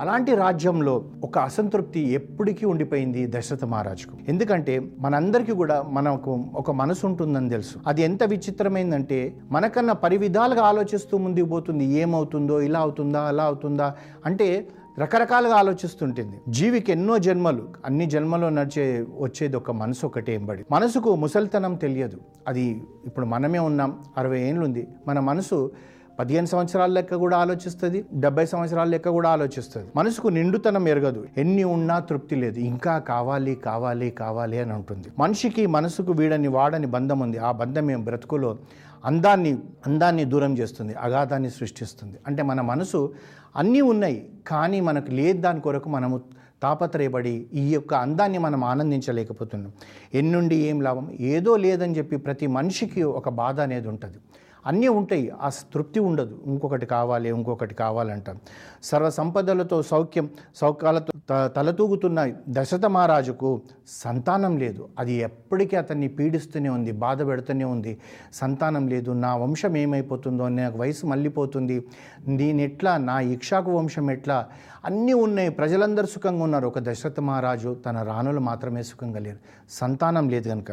అలాంటి రాజ్యంలో ఒక అసంతృప్తి ఎప్పటికీ ఉండిపోయింది దశరథ మహారాజుకు. ఎందుకంటే మనందరికీ కూడా మనకు ఒక మనసు ఉంటుందని తెలుసు. అది ఎంత విచిత్రమైందంటే మనకన్నా పరివిధాలుగా ఆలోచిస్తూ ముందుకు పోతుంది. ఏమవుతుందో ఇలా అవుతుందా అలా అవుతుందా అంటే రకరకాలుగా ఆలోచిస్తుంటుంది. జీవికి ఎన్నో జన్మలు అన్ని జన్మలో నడిచే వచ్చేది ఒక మనసు ఒకటే ఎంబడి మనసుకు ముసలితనం తెలియదు. అది ఇప్పుడు మనమే ఉన్నాం. అరవై ఏళ్ళు ఉంది. మన మనసు పదిహేను సంవత్సరాల లెక్క కూడా ఆలోచిస్తుంది డెబ్బై సంవత్సరాల లెక్క కూడా ఆలోచిస్తుంది. మనసుకు నిండుతనం ఎరగదు. ఎన్ని ఉన్నా తృప్తి లేదు. ఇంకా కావాలి కావాలి కావాలి అని ఉంటుంది మనిషికి మనసుకు వీడని వాడని బంధం ఉంది. ఆ బంధం ఏం? బ్రతుకులో అందాన్ని అందాన్ని దూరం చేస్తుంది అగాధాన్ని సృష్టిస్తుంది. అంటే మన మనసు అన్నీ ఉన్నాయి కానీ మనకు లేదు దాని కొరకు మనము తాపత్రయపడి ఈ యొక్క అందాన్ని మనం ఆనందించలేకపోతున్నాం. ఎన్నుండి ఏం లాభం? ఏదో లేదని చెప్పి ప్రతి మనిషికి ఒక బాధ అనేది ఉంటుంది. అన్నీ ఉంటాయి. ఆ తృప్తి ఉండదు. ఇంకొకటి కావాలి ఇంకొకటి కావాలంటాం సర్వ సంపదలతో సౌఖ్యం సౌఖ్యాలతో తలతూగుతున్న దశరథ మహారాజుకు సంతానం లేదు. అది ఎప్పటికీ అతన్ని పీడిస్తూనే ఉంది బాధ పెడుతూనే ఉంది. సంతానం లేదు. నా వంశం ఏమైపోతుందో నాకు వయసు మళ్ళీపోతుంది. నేను ఎట్లా నా ఇక్షాకు వంశం ఎట్లా? అన్నీ ఉన్నాయి. ప్రజలందరూ సుఖంగా ఉన్నారు. ఒక దశరథ మహారాజు తన రాణులు మాత్రమే సుఖంగా లేరు. సంతానం లేదు కనుక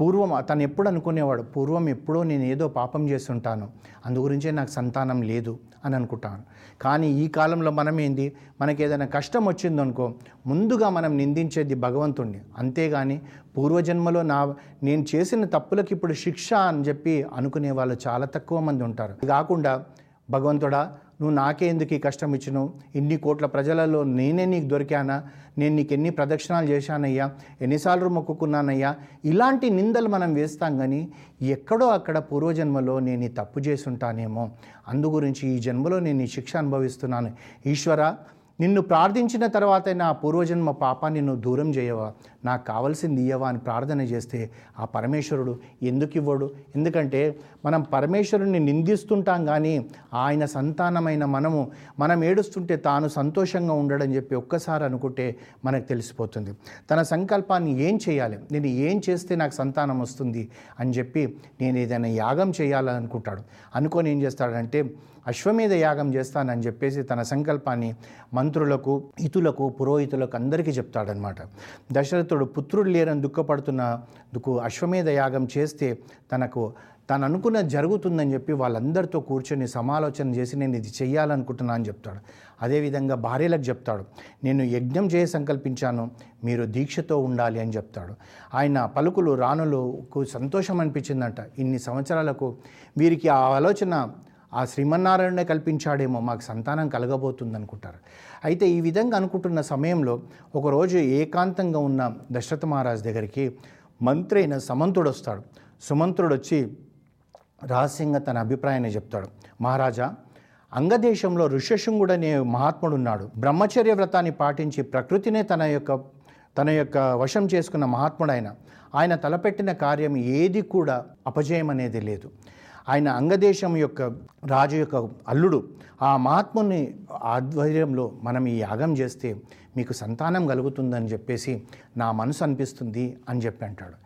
పూర్వం తను ఎప్పుడు అనుకునేవాడు పూర్వం ఎప్పుడో నేను ఏదో పాపం చేస్తుంటాను. అందుగురించే నాకు సంతానం లేదు అని అనుకుంటాను. కానీ ఈ కాలంలో మనం ఏంది? మనకి ఏదైనా కష్టం వచ్చిందనుకో ముందుగా మనం నిందించేది భగవంతుణ్ణి. అంతేగాని పూర్వజన్మలో నా నేను చేసిన తప్పులకు ఇప్పుడు శిక్ష అని చెప్పి అనుకునే వాళ్ళు చాలా తక్కువ మంది ఉంటారు. ఇది కాకుండా భగవంతుడా నువ్వు నాకే ఎందుకు ఈ కష్టం ఇచ్చినావు? ఇన్ని కోట్ల ప్రజలలో నేనే నీకు దొరికానా? నేను నీకు ఎన్ని ప్రదక్షిణాలు చేశానయ్యా? ఎన్నిసార్లు మొక్కుకున్నానయ్యా? ఇలాంటి నిందలు మనం వేస్తాం కానీ ఎక్కడో అక్కడ పూర్వజన్మలో నేను ఈ తప్పు చేసి ఉంటానేమో. అందు గురించి ఈ జన్మలో నేను ఈ శిక్ష అనుభవిస్తున్నాను. ఈశ్వర నిన్ను ప్రార్థించిన తర్వాత నా పూర్వజన్మ పాపాన్ని నువ్వు దూరం చేయవా? నాకు కావాల్సింది ఇయ్యవా అని ప్రార్థన చేస్తే ఆ పరమేశ్వరుడు ఎందుకు ఇవ్వడు? ఎందుకంటే మనం పరమేశ్వరుని నిందిస్తుంటాం కానీ ఆయన సంతానమైన మనము మనం ఏడుస్తుంటే తాను సంతోషంగా ఉండడని చెప్పి ఒక్కసారి అనుకుంటే మనకు తెలిసిపోతుంది. తన సంకల్పాన్ని ఏం చేయాలి? నేను ఏం చేస్తే నాకు సంతానం వస్తుంది? అని చెప్పి నేను ఏదైనా యాగం చేయాలనుకుంటాడు. అనుకొని ఏం చేస్తాడంటే అశ్వమేధ యాగం చేస్తానని చెప్పేసి తన సంకల్పాన్ని మంత్రులకు ఇతులకు పురోహితులకు అందరికీ చెప్తాడనమాట దశరథుడు పుత్రుడు లేరని దుఃఖపడుతున్నందుకు అశ్వమేధ యాగం చేస్తే తనకు తను అనుకున్న జరుగుతుందని చెప్పి వాళ్ళందరితో కూర్చొని సమాలోచన చేసి నేను ఇది చెయ్యాలనుకుంటున్నా అని చెప్తాడు. అదేవిధంగా భార్యలకు చెప్తాడు నేను యజ్ఞం చేయ సంకల్పించాను మీరు దీక్షతో ఉండాలి అని చెప్తాడు. ఆయన పలుకులు రాణులకు సంతోషం అనిపించిందంట. ఇన్ని సంవత్సరాలకు వీరికి ఆ ఆలోచన ఆ శ్రీమన్నారాయణే కల్పించాడేమో మాకు సంతానం కలగబోతుంది అనుకుంటారు అయితే ఈ విధంగా అనుకుంటున్న సమయంలో ఒకరోజు ఏకాంతంగా ఉన్న దశరథ మహారాజ్ దగ్గరికి మంత్రి అయిన సమంతుడు వస్తాడు. సుమంత్రుడు వచ్చి రహస్యంగా తన అభిప్రాయాన్ని చెప్తాడు. మహారాజా అంగదేశంలో ఋష్యశృంగుడు అనే మహాత్ముడు ఉన్నాడు బ్రహ్మచర్య వ్రతాన్ని పాటించి ప్రకృతినే తన యొక్క తన యొక్క వశం చేసుకున్న మహాత్ముడు ఆయన ఆయన తలపెట్టిన కార్యం ఏది కూడా అపజయం అనేది లేదు. ఆయన అంగదేశం యొక్క రాజు యొక్క అల్లుడు. ఆ మహాత్ముని ఆధ్వర్యంలో మనం ఈ యాగం చేస్తే మీకు సంతానం కలుగుతుందని చెప్పేసి నా మనసు అనిపిస్తుంది అని చెప్పి అంటాడు.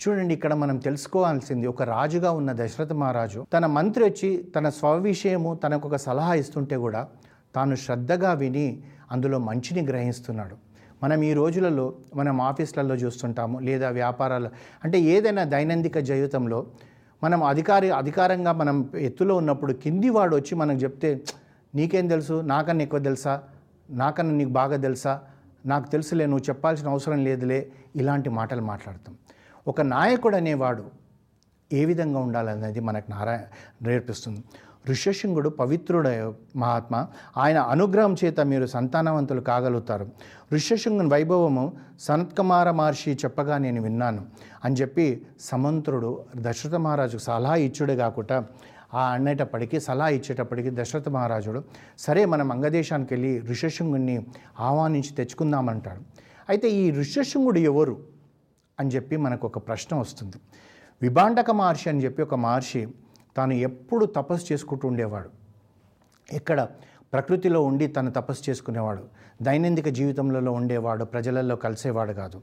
చూడండి ఇక్కడ మనం తెలుసుకోవాల్సింది ఒక రాజుగా ఉన్న దశరథ మహారాజు తన మంత్రి వచ్చి తన స్వవిషయము తనకు ఒక సలహా ఇస్తుంటే కూడా తాను శ్రద్ధగా విని అందులో మంచిని గ్రహిస్తున్నాడు. మనం ఈ రోజులలో మనం ఆఫీసులలో చూస్తుంటాము లేదా వ్యాపారాలు అంటే ఏదైనా దైనందిక జీవితంలో మనం అధికారి అధికారంగా మనం ఎత్తులో ఉన్నప్పుడు కింది వాడు వచ్చి మనకు చెప్తే నీకేం తెలుసు? నాకన్నా ఎక్కువ తెలుసా? నాకన్నా నీకు బాగా తెలుసా? నాకు తెలుసులే నువ్వు చెప్పాల్సిన అవసరం లేదులే ఇలాంటి మాటలు మాట్లాడతాం. ఒక నాయకుడు అనేవాడు ఏ విధంగా ఉండాలనేది మనకు నారాయణ నేర్పిస్తుంది. ఋష్యశృంగుడు పవిత్రుడ మహాత్మ. ఆయన అనుగ్రహం చేత మీరు సంతానవంతులు కాగలుగుతారు. ఋష్యశృంగుని వైభవము సనత్కుమార మహర్షి చెప్పగా నేను విన్నాను. అని చెప్పి సమంత్రుడు దశరథ మహారాజుకు సలహా ఇచ్చుడే కాకుండా ఆ అనేటప్పటికీ సలహా ఇచ్చేటప్పటికి దశరథ మహారాజుడు సరే మనం అంగదేశానికి వెళ్ళి ఋష్యశృంగుని ఆహ్వానించి తెచ్చుకుందామంటాడు. అయితే ఈ ఋష్యశృంగుడు ఎవరు? అని చెప్పి మనకు ఒక ప్రశ్న వస్తుంది. విభాండక మహర్షి అని చెప్పి ఒక మహర్షి తాను ఎప్పుడు తపస్సు చేసుకుంటూ ఉండేవాడు. ఇక్కడ ప్రకృతిలో ఉండి తను తపస్సు చేసుకునేవాడు. దైనందిక జీవితంలో ఉండేవాడు ప్రజలలో కలిసేవాడు కాదు.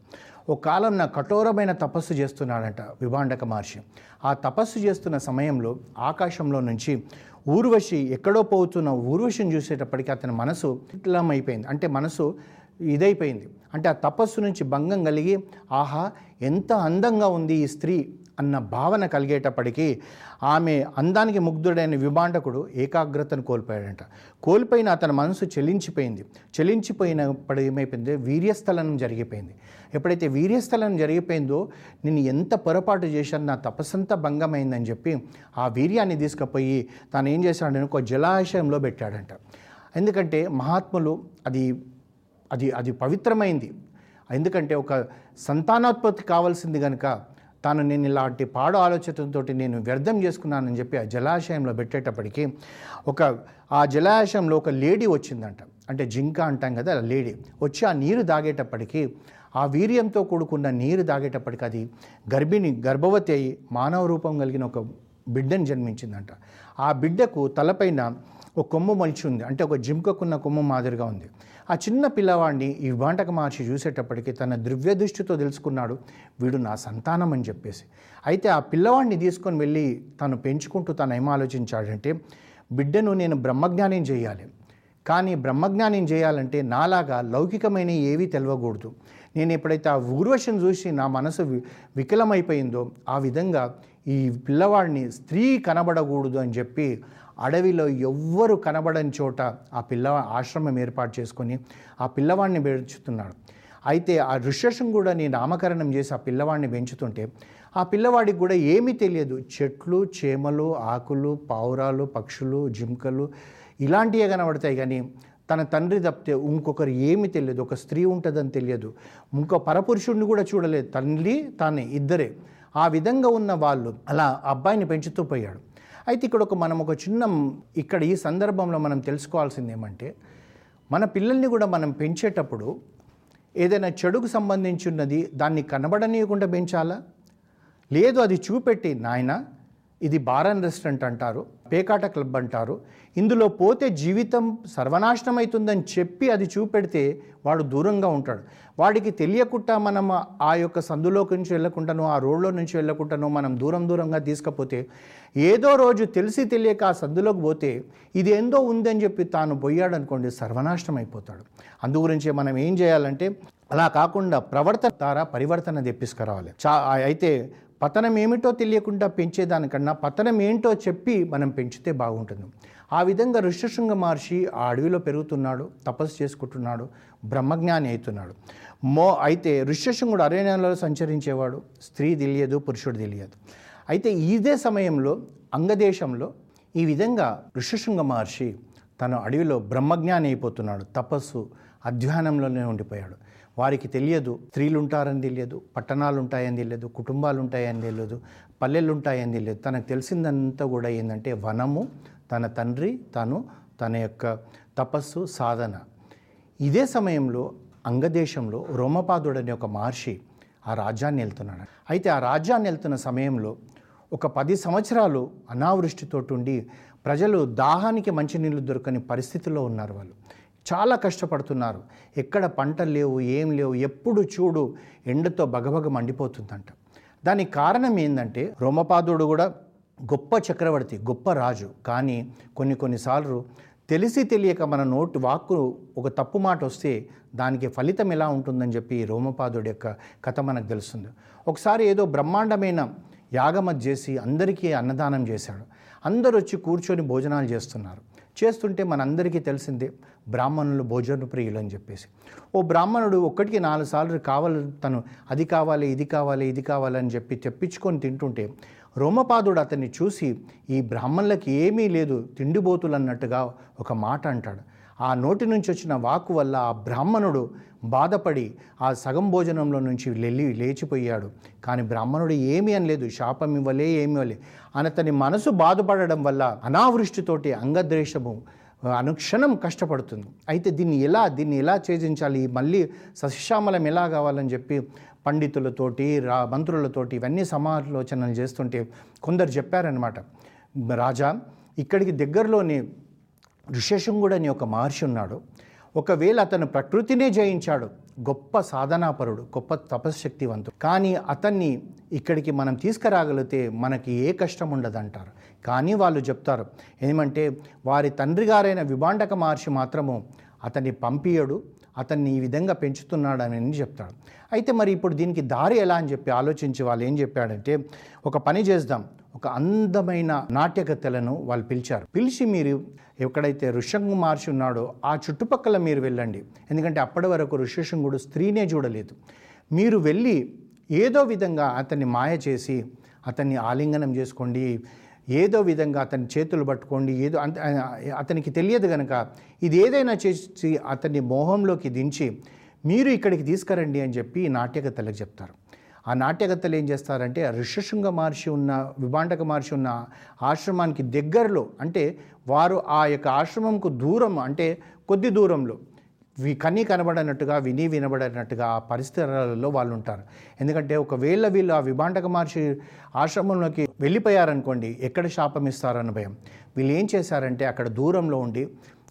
ఒక కాలం నా కఠోరమైన తపస్సు చేస్తున్నాడంట విభాండక మహర్షి. ఆ తపస్సు చేస్తున్న సమయంలో ఆకాశంలో నుంచి ఊర్వశి ఎక్కడో పోతున్న ఊర్వశిని చూసేటప్పటికి అతని మనసు అయిపోయింది అంటే మనసు ఇదైపోయింది. అంటే ఆ తపస్సు నుంచి భంగం కలిగి ఆహా ఎంత అందంగా ఉంది ఈ స్త్రీ. అన్న భావన కలిగేటప్పటికీ ఆమె అందానికి ముగ్ధుడైన విభాండకుడు ఏకాగ్రతను కోల్పోయాడంట. కోల్పోయిన అతని మనసు చెలించిపోయింది. చెలించిపోయినప్పుడు ఏమైపోయింది వీర్యస్థలనం జరిగిపోయింది. ఎప్పుడైతే వీర్యస్థలనం జరిగిపోయిందో నేను ఎంత పొరపాటు చేశాను నా తపస్సంతా భంగమైందని చెప్పి ఆ వీర్యాన్ని తీసుకుపోయి తాను ఏం చేశాడని ఒక జలాశయంలో పెట్టాడంట. ఎందుకంటే మహాత్ములు అది అది అది పవిత్రమైంది. ఎందుకంటే ఒక సంతానోత్పత్తి కావాల్సింది కనుక తాను నేను ఇలాంటి పాడు ఆలోచనతో నేను వ్యర్థం చేసుకున్నానని చెప్పి ఆ జలాశయంలో పెట్టేటప్పటికి ఒక ఆ జలాశయంలో ఒక లేడీ వచ్చిందంట. అంటే జింక అంటాం కదా ఆ లేడీ. వచ్చి ఆ నీరు దాగేటప్పటికి ఆ వీర్యంతో కూడుకున్న నీరు దాగేటప్పటికి అది గర్భిణి గర్భవతి అయి మానవ రూపం కలిగిన ఒక బిడ్డను జన్మించిందంట. ఆ బిడ్డకు తలపైన ఒక కొమ్ము మలిచి ఉంది. అంటే ఒక జింకకున్న కొమ్ము మాదిరిగా ఉంది. ఆ చిన్న పిల్లవాడిని ఈ వాంటక మహర్షి చూసేటప్పటికి తన ద్రవ్య దృష్టితో తెలుసుకున్నాడు వీడు నా సంతానం అని చెప్పేసి. అయితే ఆ పిల్లవాడిని తీసుకొని వెళ్ళి తను పెంచుకుంటూ తను ఏం ఆలోచించాడంటే బిడ్డను నేను బ్రహ్మజ్ఞానం చేయాలి. కానీ బ్రహ్మజ్ఞానం చేయాలంటే నాలాగా లౌకికమైన ఏవీ తెలవకూడదు. నేను ఎప్పుడైతే ఆ ఊర్వశం చూసి నా మనసు వి వికలమైపోయిందో ఆ విధంగా ఈ పిల్లవాడిని స్త్రీ కనబడకూడదు అని చెప్పి అడవిలో ఎవ్వరు కనబడని చోట ఆ పిల్ల ఆశ్రమం ఏర్పాటు చేసుకొని ఆ పిల్లవాడిని పెంచుతున్నాడు. అయితే ఆ ఋషశృంగుడని కూడా నేను నామకరణం చేసి ఆ పిల్లవాడిని పెంచుతుంటే ఆ పిల్లవాడికి కూడా ఏమీ తెలియదు. చెట్లు చేమలు ఆకులు పావురాలు పక్షులు జింకలు ఇలాంటివే కనబడతాయి కానీ తన తండ్రి తప్పితే ఇంకొకరు ఏమి తెలియదు. ఒక స్త్రీ ఉంటుందని తెలియదు. ఇంకో పరపురుషుడిని కూడా చూడలేదు. తల్లి తానే ఇద్దరే. ఆ విధంగా ఉన్న వాళ్ళు అలా అబ్బాయిని పెంచుతూ పోయాడు. అయితే ఇక్కడ ఒక మనం ఒక చిన్న ఇక్కడ ఈ సందర్భంలో మనం తెలుసుకోవాల్సింది ఏమంటే మన పిల్లల్ని కూడా మనం పెంచేటప్పుడు ఏదైనా చెడుకు సంబంధించి ఉన్నది దాన్ని కనబడనీయకుండా పెంచాలా? లేదు అది చూపెట్టి నాయన ఇది బార్ అండ్ రెస్టారెంట్ అంటారు పేకాట క్లబ్ అంటారు. ఇందులో పోతే జీవితం సర్వనాశనం అవుతుందని చెప్పి అది చూపెడితే వాడు దూరంగా ఉంటాడు. వాడికి తెలియకుండా మనం ఆ యొక్క సందులోకి నుంచి వెళ్ళకుండానో ఆ రోడ్లో నుంచి వెళ్ళకుండానో మనం దూరం దూరంగా తీసుకపోతే ఏదో రోజు తెలిసి తెలియక ఆ సందులోకి పోతే ఇది ఏందో ఉందని చెప్పి తాను పోయాడు అనుకోండి సర్వనాశనం అయిపోతాడు అందు గురించి మనం ఏం చేయాలంటే అలా కాకుండా ప్రవర్తన ద్వారా పరివర్తన తెప్పించుకురావాలి చా అయితే పతనం ఏమిటో తెలియకుండా పెంచేదానికన్నా పతనం ఏంటో చెప్పి మనం పెంచితే బాగుంటుంది. ఆ విధంగా ఋషశృంగ మహర్షి ఆ అడవిలో పెరుగుతున్నాడు తపస్సు చేసుకుంటున్నాడు బ్రహ్మజ్ఞాని అవుతున్నాడు. మో అయితే ఋష్యశృంగుడు అరణ్యంలో సంచరించేవాడు స్త్రీ తెలియదు పురుషుడు తెలియదు. అయితే ఇదే సమయంలో అంగదేశంలో ఈ విధంగా ఋషశృంగ మహర్షి తన అడవిలో బ్రహ్మజ్ఞాని అయిపోతున్నాడు తపస్సు అధ్వానంలోనే ఉండిపోయాడు. వారికి తెలియదు స్త్రీలుంటారని తెలియదు పట్టణాలు ఉంటాయని తెలియదు కుటుంబాలు ఉంటాయని తెలియదు పల్లెలు ఉంటాయని తెలియదు. తనకు తెలిసిందంతా కూడా ఏంటంటే వనము తన తండ్రి తను తన యొక్క తపస్సు సాధన. ఇదే సమయంలో అంగదేశంలో రోమపాదుడు అనే ఒక మహర్షి ఆ రాజ్యాన్ని వెళ్తున్నాడు. అయితే ఆ రాజ్యాన్ని వెళ్తున్న సమయంలో ఒక పది సంవత్సరాలు అనావృష్టితోటి ఉండి ప్రజలు దాహానికి మంచినీళ్ళు దొరకని పరిస్థితిలో ఉన్నారు వాళ్ళు. చాలా కష్టపడుతున్నారు. ఎక్కడ పంటలు లేవు ఏం లేవు ఎప్పుడు చూడు ఎండతో బగబగ మండిపోతుందంట. దానికి కారణం ఏంటంటే రోమపాదుడు కూడా గొప్ప చక్రవర్తి గొప్ప రాజు. కానీ కొన్ని కొన్నిసార్లు తెలిసి తెలియక మన నోటు వాక్కు ఒక తప్పు మాట వస్తే దానికి ఫలితం ఎలా ఉంటుందని చెప్పి రోమపాదుడి యొక్క కథ మనకు తెలుస్తుంది. ఒకసారి ఏదో బ్రహ్మాండమైన యాగమత్ చేసి అందరికీ అన్నదానం చేశాడు. అందరూ వచ్చి కూర్చొని భోజనాలు చేస్తున్నారు. చేస్తుంటే మనందరికీ తెలిసిందే బ్రాహ్మణులు భోజన ప్రియులు అని చెప్పేసి. ఓ బ్రాహ్మణుడు ఒక్కటికి నాలుగు సార్లు కావాలి తను అది కావాలి ఇది కావాలి ఇది కావాలి అని చెప్పి తెప్పించుకొని తింటుంటే రోమపాదుడు అతన్ని చూసి ఈ బ్రాహ్మణులకి ఏమీ లేదు తిండిబోతులు అన్నట్టుగా ఒక మాట అంటాడు. ఆ నోటి నుంచి వచ్చిన వాకు వల్ల ఆ బ్రాహ్మణుడు బాధపడి ఆ సగం భోజనంలో నుంచి లెల్లి లేచిపోయాడు. కానీ బ్రాహ్మణుడు ఏమీ అనలేదు. శాపం ఇవ్వలే ఏమి ఇవ్వలే. అతని మనసు బాధపడడం వల్ల అనావృష్టితోటి అంగద్వేషము అనుక్షణం కష్టపడుతుంది. అయితే దీన్ని ఎలా దీన్ని ఎలా ఛేదించాలి? మళ్ళీ సస్యశ్యామలం ఎలా కావాలని చెప్పి పండితులతోటి రా మంత్రులతోటి ఇవన్నీ సమాలోచనలు చేస్తుంటే కొందరు చెప్పారనమాట రాజా ఇక్కడికి దగ్గరలోని ఋషశృంగుడు అని ఒక మహర్షి ఉన్నాడు. ఒకవేళ అతను ప్రకృతినే జయించాడు గొప్ప సాధనాపరుడు గొప్ప తపశ్శక్తివంతుడు. కానీ అతన్ని ఇక్కడికి మనం తీసుకురాగలిగితే మనకి ఏ కష్టం ఉండదంటారు. కానీ వాళ్ళు చెప్తారు ఏమంటే వారి తండ్రి గారైన విభాండక మహర్షి మాత్రము అతన్ని పంపియడు అతన్ని ఈ విధంగా పెంచుతున్నాడని చెప్తాడు. అయితే మరి ఇప్పుడు దీనికి దారి ఎలా అని చెప్పి ఆలోచించి వాళ్ళు ఏం చెప్పాడంటే ఒక పని చేద్దాం ఒక అందమైన నాట్యకతలను వాళ్ళు పిలిచారు. పిలిచి మీరు ఎక్కడైతే ఋషంగు మహర్షి ఉన్నాడో ఆ చుట్టుపక్కల మీరు వెళ్ళండి. ఎందుకంటే అప్పటి వరకు ఋషశృంగుడు స్త్రీనే చూడలేదు. మీరు వెళ్ళి ఏదో విధంగా అతన్ని మాయ చేసి అతన్ని ఆలింగనం చేసుకోండి ఏదో విధంగా అతని చేతులు పట్టుకోండి ఏదో అంత అతనికి తెలియదు కనుక ఇది ఏదైనా చేసి అతన్ని మోహంలోకి దించి మీరు ఇక్కడికి తీసుకురండి అని చెప్పి నాట్యకతలకు చెప్తారు. ఆ నాట్యకత్తలు ఏం చేస్తారంటే ఋషశృంగ మహర్షి ఉన్న విభాండక మహర్షి ఉన్న ఆశ్రమానికి దగ్గరలో అంటే వారు ఆ యొక్క ఆశ్రమంకు దూరం అంటే కొద్ది దూరంలో వి కన్నీ కనబడనట్టుగా విని వినబడినట్టుగా ఆ పరిస్థితులలో వాళ్ళు ఉంటారు ఎందుకంటే ఒకవేళ వీళ్ళు ఆ విభాండక మహర్షి ఆశ్రమంలోకి వెళ్ళిపోయారనుకోండి ఎక్కడ శాపం ఇస్తారన్న భయం. వీళ్ళు ఏం చేశారంటే అక్కడ దూరంలో ఉండి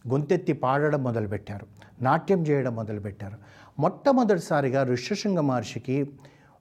గొంతెత్తి పాడడం మొదలుపెట్టారు. నాట్యం చేయడం మొదలుపెట్టారు. మొట్టమొదటిసారిగా ఋష్యశృంగ మహర్షికి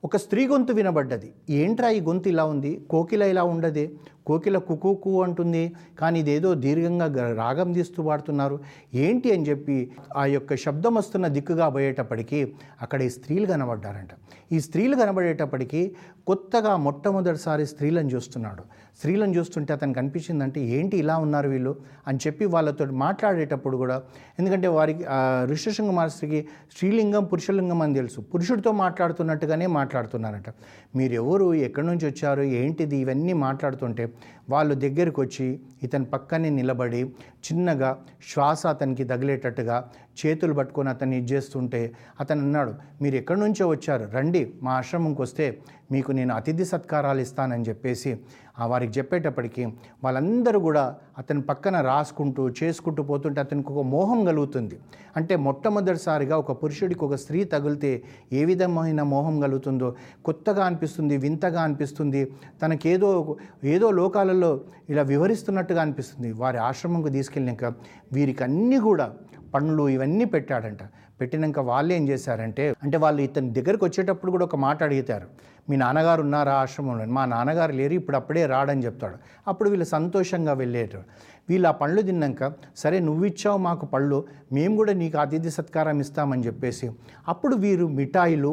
ఒక స్త్రీ గొంతు వినబడ్డది. ఏంట్రా ఈ గొంతు ఇలా ఉంది? కోకిల ఇలా ఉండదే. కోకిల కుకుకు అంటుంది. కానీ ఇదేదో దీర్ఘంగా గ- రాగం తీస్తూ పాడుతున్నారు. ఏంటి? అని చెప్పి ఆ యొక్క శబ్దం వస్తున్న దిక్కుగా పోయేటప్పటికీ అక్కడ ఈ స్త్రీలు కనబడ్డారంట. ఈ స్త్రీలు కనబడేటప్పటికీ కొత్తగా మొట్టమొదటిసారి స్త్రీలను చూస్తున్నాడు. స్త్రీలను చూస్తుంటే అతనికి కనిపించిందంటే ఏంటి ఇలా ఉన్నారు వీళ్ళు? అని చెప్పి వాళ్ళతో మాట్లాడేటప్పుడు కూడా ఎందుకంటే వారికి ఋషశృంగ మహర్షికి స్త్రీలింగం పురుషలింగం అని తెలుసు. పురుషుడితో మాట్లాడుతున్నట్టుగానే మాట్లాడుతున్నారట. మీరు ఎవరు ఎక్కడి నుంచి వచ్చారు? ఏంటిది? ఇవన్నీ మాట్లాడుతుంటే వాళ్ళు దగ్గరికి వచ్చి ఇతని పక్కనే నిలబడి చిన్నగా శ్వాస అతనికి తగిలేటట్టుగా చేతులు పట్టుకొని అతన్ని చేస్తుంటే అతను అన్నాడు మీరు ఎక్కడి నుంచో వచ్చారు? రండి మా ఆశ్రమంకి వస్తే మీకు నేను అతిథి సత్కారాలు ఇస్తానని చెప్పేసి ఆ వారికి చెప్పేటప్పటికి వాళ్ళందరూ కూడా అతని పక్కన రాసుకుంటూ చేసుకుంటూ పోతుంటే అతనికి ఒక మోహం కలుగుతుంది. అంటే మొట్టమొదటిసారిగా ఒక పురుషుడికి ఒక స్త్రీ తగిలితే ఏ విధమైన మోహం కలుగుతుందో? కొత్తగా అనిపిస్తుంది వింతగా అనిపిస్తుంది తనకేదో ఏదో లోకాలలో ఇలా వివరిస్తున్నట్టుగా అనిపిస్తుంది. వారి ఆశ్రమంకు తీసుకెళ్ళాక వీరికి అన్నీ కూడా పండ్లు ఇవన్నీ పెట్టాడంట. పెట్టినాక వాళ్ళు ఏం చేశారంటే అంటే వాళ్ళు ఇతని దగ్గరకు వచ్చేటప్పుడు కూడా ఒక మాట అడిగితారు. మీ నాన్నగారు ఉన్నారా ఆశ్రమంలో? మా నాన్నగారు లేరు ఇప్పుడు అప్పుడే రాడని చెప్తాడు. అప్పుడు వీళ్ళు సంతోషంగా వెళ్ళేటారు వీళ్ళు ఆ పళ్ళు తిన్నాక సరే నువ్వు ఇచ్చావు మాకు పళ్ళు మేము కూడా నీకు అతిథి సత్కారం ఇస్తామని చెప్పేసి అప్పుడు వీరు మిఠాయిలు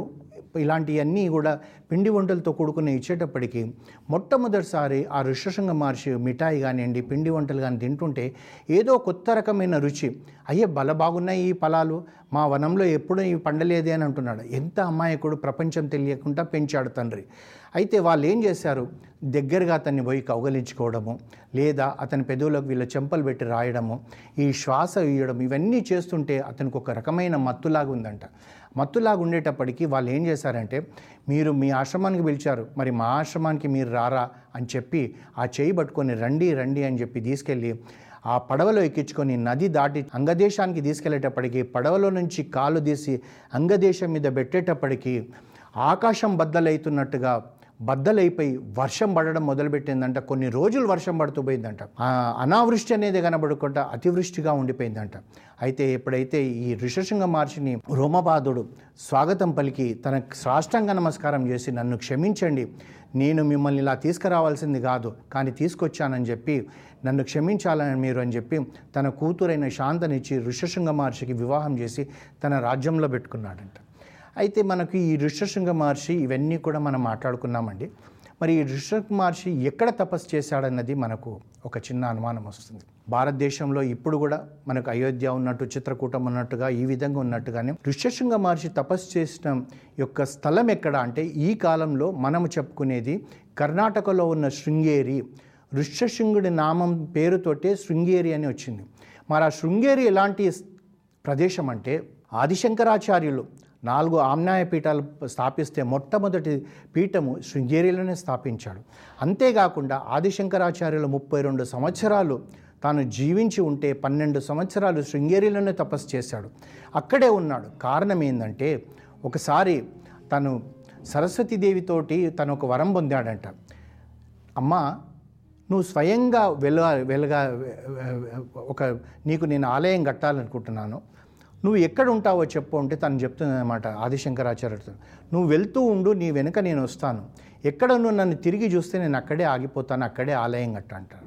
ఇలాంటివన్నీ కూడా పిండి వంటలతో కూడుకుని ఇచ్చేటప్పటికీ మొట్టమొదటిసారి ఆ ఋషశృంగ మహర్షి మిఠాయి కానివ్వండి పిండి వంటలు కానీ తింటుంటే ఏదో కొత్త రకమైన రుచి అయ్యే బల బాగున్నాయి ఈ ఫలాలు మా వనంలో ఎప్పుడూ ఇవి పండలేదే అని అంటున్నాడు. ఎంత అమాయకుడు ప్రపంచం తెలియకుండా పెంచాడు తండ్రి. అయితే వాళ్ళు ఏం చేశారు? దగ్గరగా అతన్ని పోయి కౌగలించుకోవడము లేదా అతని పెదవులకు వీళ్ళ చెంపలు పెట్టి రాయడము ఈ శ్వాస ఇవ్వడం ఇవన్నీ చేస్తుంటే అతనికి ఒక రకమైన మత్తులాగా ఉందంట. మత్తులాగా ఉండేటప్పటికి వాళ్ళు ఏం చేశారంటే మీరు మీ ఆశ్రమానికి పిలిచారు మరి మా ఆశ్రమానికి మీరు రారా అని చెప్పి ఆ చేయి పట్టుకొని రండి రండి అని చెప్పి తీసుకెళ్ళి ఆ పడవలో ఎక్కించుకొని నది దాటి అంగదేశానికి తీసుకెళ్ళేటప్పటికీ పడవలో నుంచి కాలు తీసి అంగదేశం మీద పెట్టేటప్పటికీ ఆకాశం బద్దలైతున్నట్టుగా బద్దలైపోయి వర్షం పడడం మొదలుపెట్టిందంట. కొన్ని రోజులు వర్షం పడుతూ పోయిందంట. అనావృష్టి అనేది కనబడకుండా అతివృష్టిగా ఉండిపోయిందంట. అయితే ఎప్పుడైతే ఈ ఋషశృంగ మహర్షిని రోమపాదుడు స్వాగతం పలికి తన సాష్టాంగ నమస్కారం చేసి నన్ను క్షమించండి. నేను మిమ్మల్ని ఇలా తీసుకురావాల్సింది కాదు కానీ తీసుకొచ్చానని చెప్పి నన్ను క్షమించాలని మీరు అని చెప్పి తన కూతురైన శాంతనిచ్చి ఋషశృంగ మహర్షికి వివాహం చేసి తన రాజ్యంలో పెట్టుకున్నాడంట. అయితే మనకు ఈ ఋషశృంగ మహర్షి ఇవన్నీ కూడా మనం మాట్లాడుకున్నామండి. మరి ఈ ఋషశృంగ మహర్షి ఎక్కడ తపస్సు చేశాడన్నది మనకు ఒక చిన్న అనుమానం వస్తుంది. భారతదేశంలో ఇప్పుడు కూడా మనకు అయోధ్య ఉన్నట్టు చిత్రకూటం ఉన్నట్టుగా ఈ విధంగా ఉన్నట్టుగానే ఋషశృంగ మహర్షి తపస్సు చేసిన యొక్క స్థలం ఎక్కడ అంటే ఈ కాలంలో మనము చెప్పుకునేది కర్ణాటకలో ఉన్న శృంగేరి. ఋష్యశృంగుడి నామం పేరుతోటే శృంగేరి అని వచ్చింది. మరి ఆ శృంగేరి ఎలాంటి ప్రదేశం అంటే ఆదిశంకరాచార్యులు నాలుగు ఆమ్నాయ పీఠాలు స్థాపిస్తే మొట్టమొదటి పీఠము శృంగేరిలోనే స్థాపించాడు. అంతేకాకుండా ఆదిశంకరాచార్యులు ముప్పై రెండు సంవత్సరాలు తాను జీవించి ఉంటే పన్నెండు సంవత్సరాలు శృంగేరిలోనే తపస్సు చేశాడు. అక్కడే ఉన్నాడు. కారణం ఏంటంటే ఒకసారి తను సరస్వతీదేవితోటి తను ఒక వరం పొందాడంట. అమ్మ నువ్వు స్వయంగా వెలుగా వెలగా ఒక నీకు నేను ఆలయం కట్టాలనుకుంటున్నాను. నువ్వు ఎక్కడ ఉంటావో చెప్పు అంటే తను చెప్తుంది అనమాట ఆదిశంకరాచార్యుడు నువ్వు వెళ్తూ ఉండు నీ వెనుక నేను వస్తాను. ఎక్కడ నువ్వు నన్ను తిరిగి చూస్తే నేను అక్కడే ఆగిపోతాను అక్కడే ఆలయం కట్ట అంటారు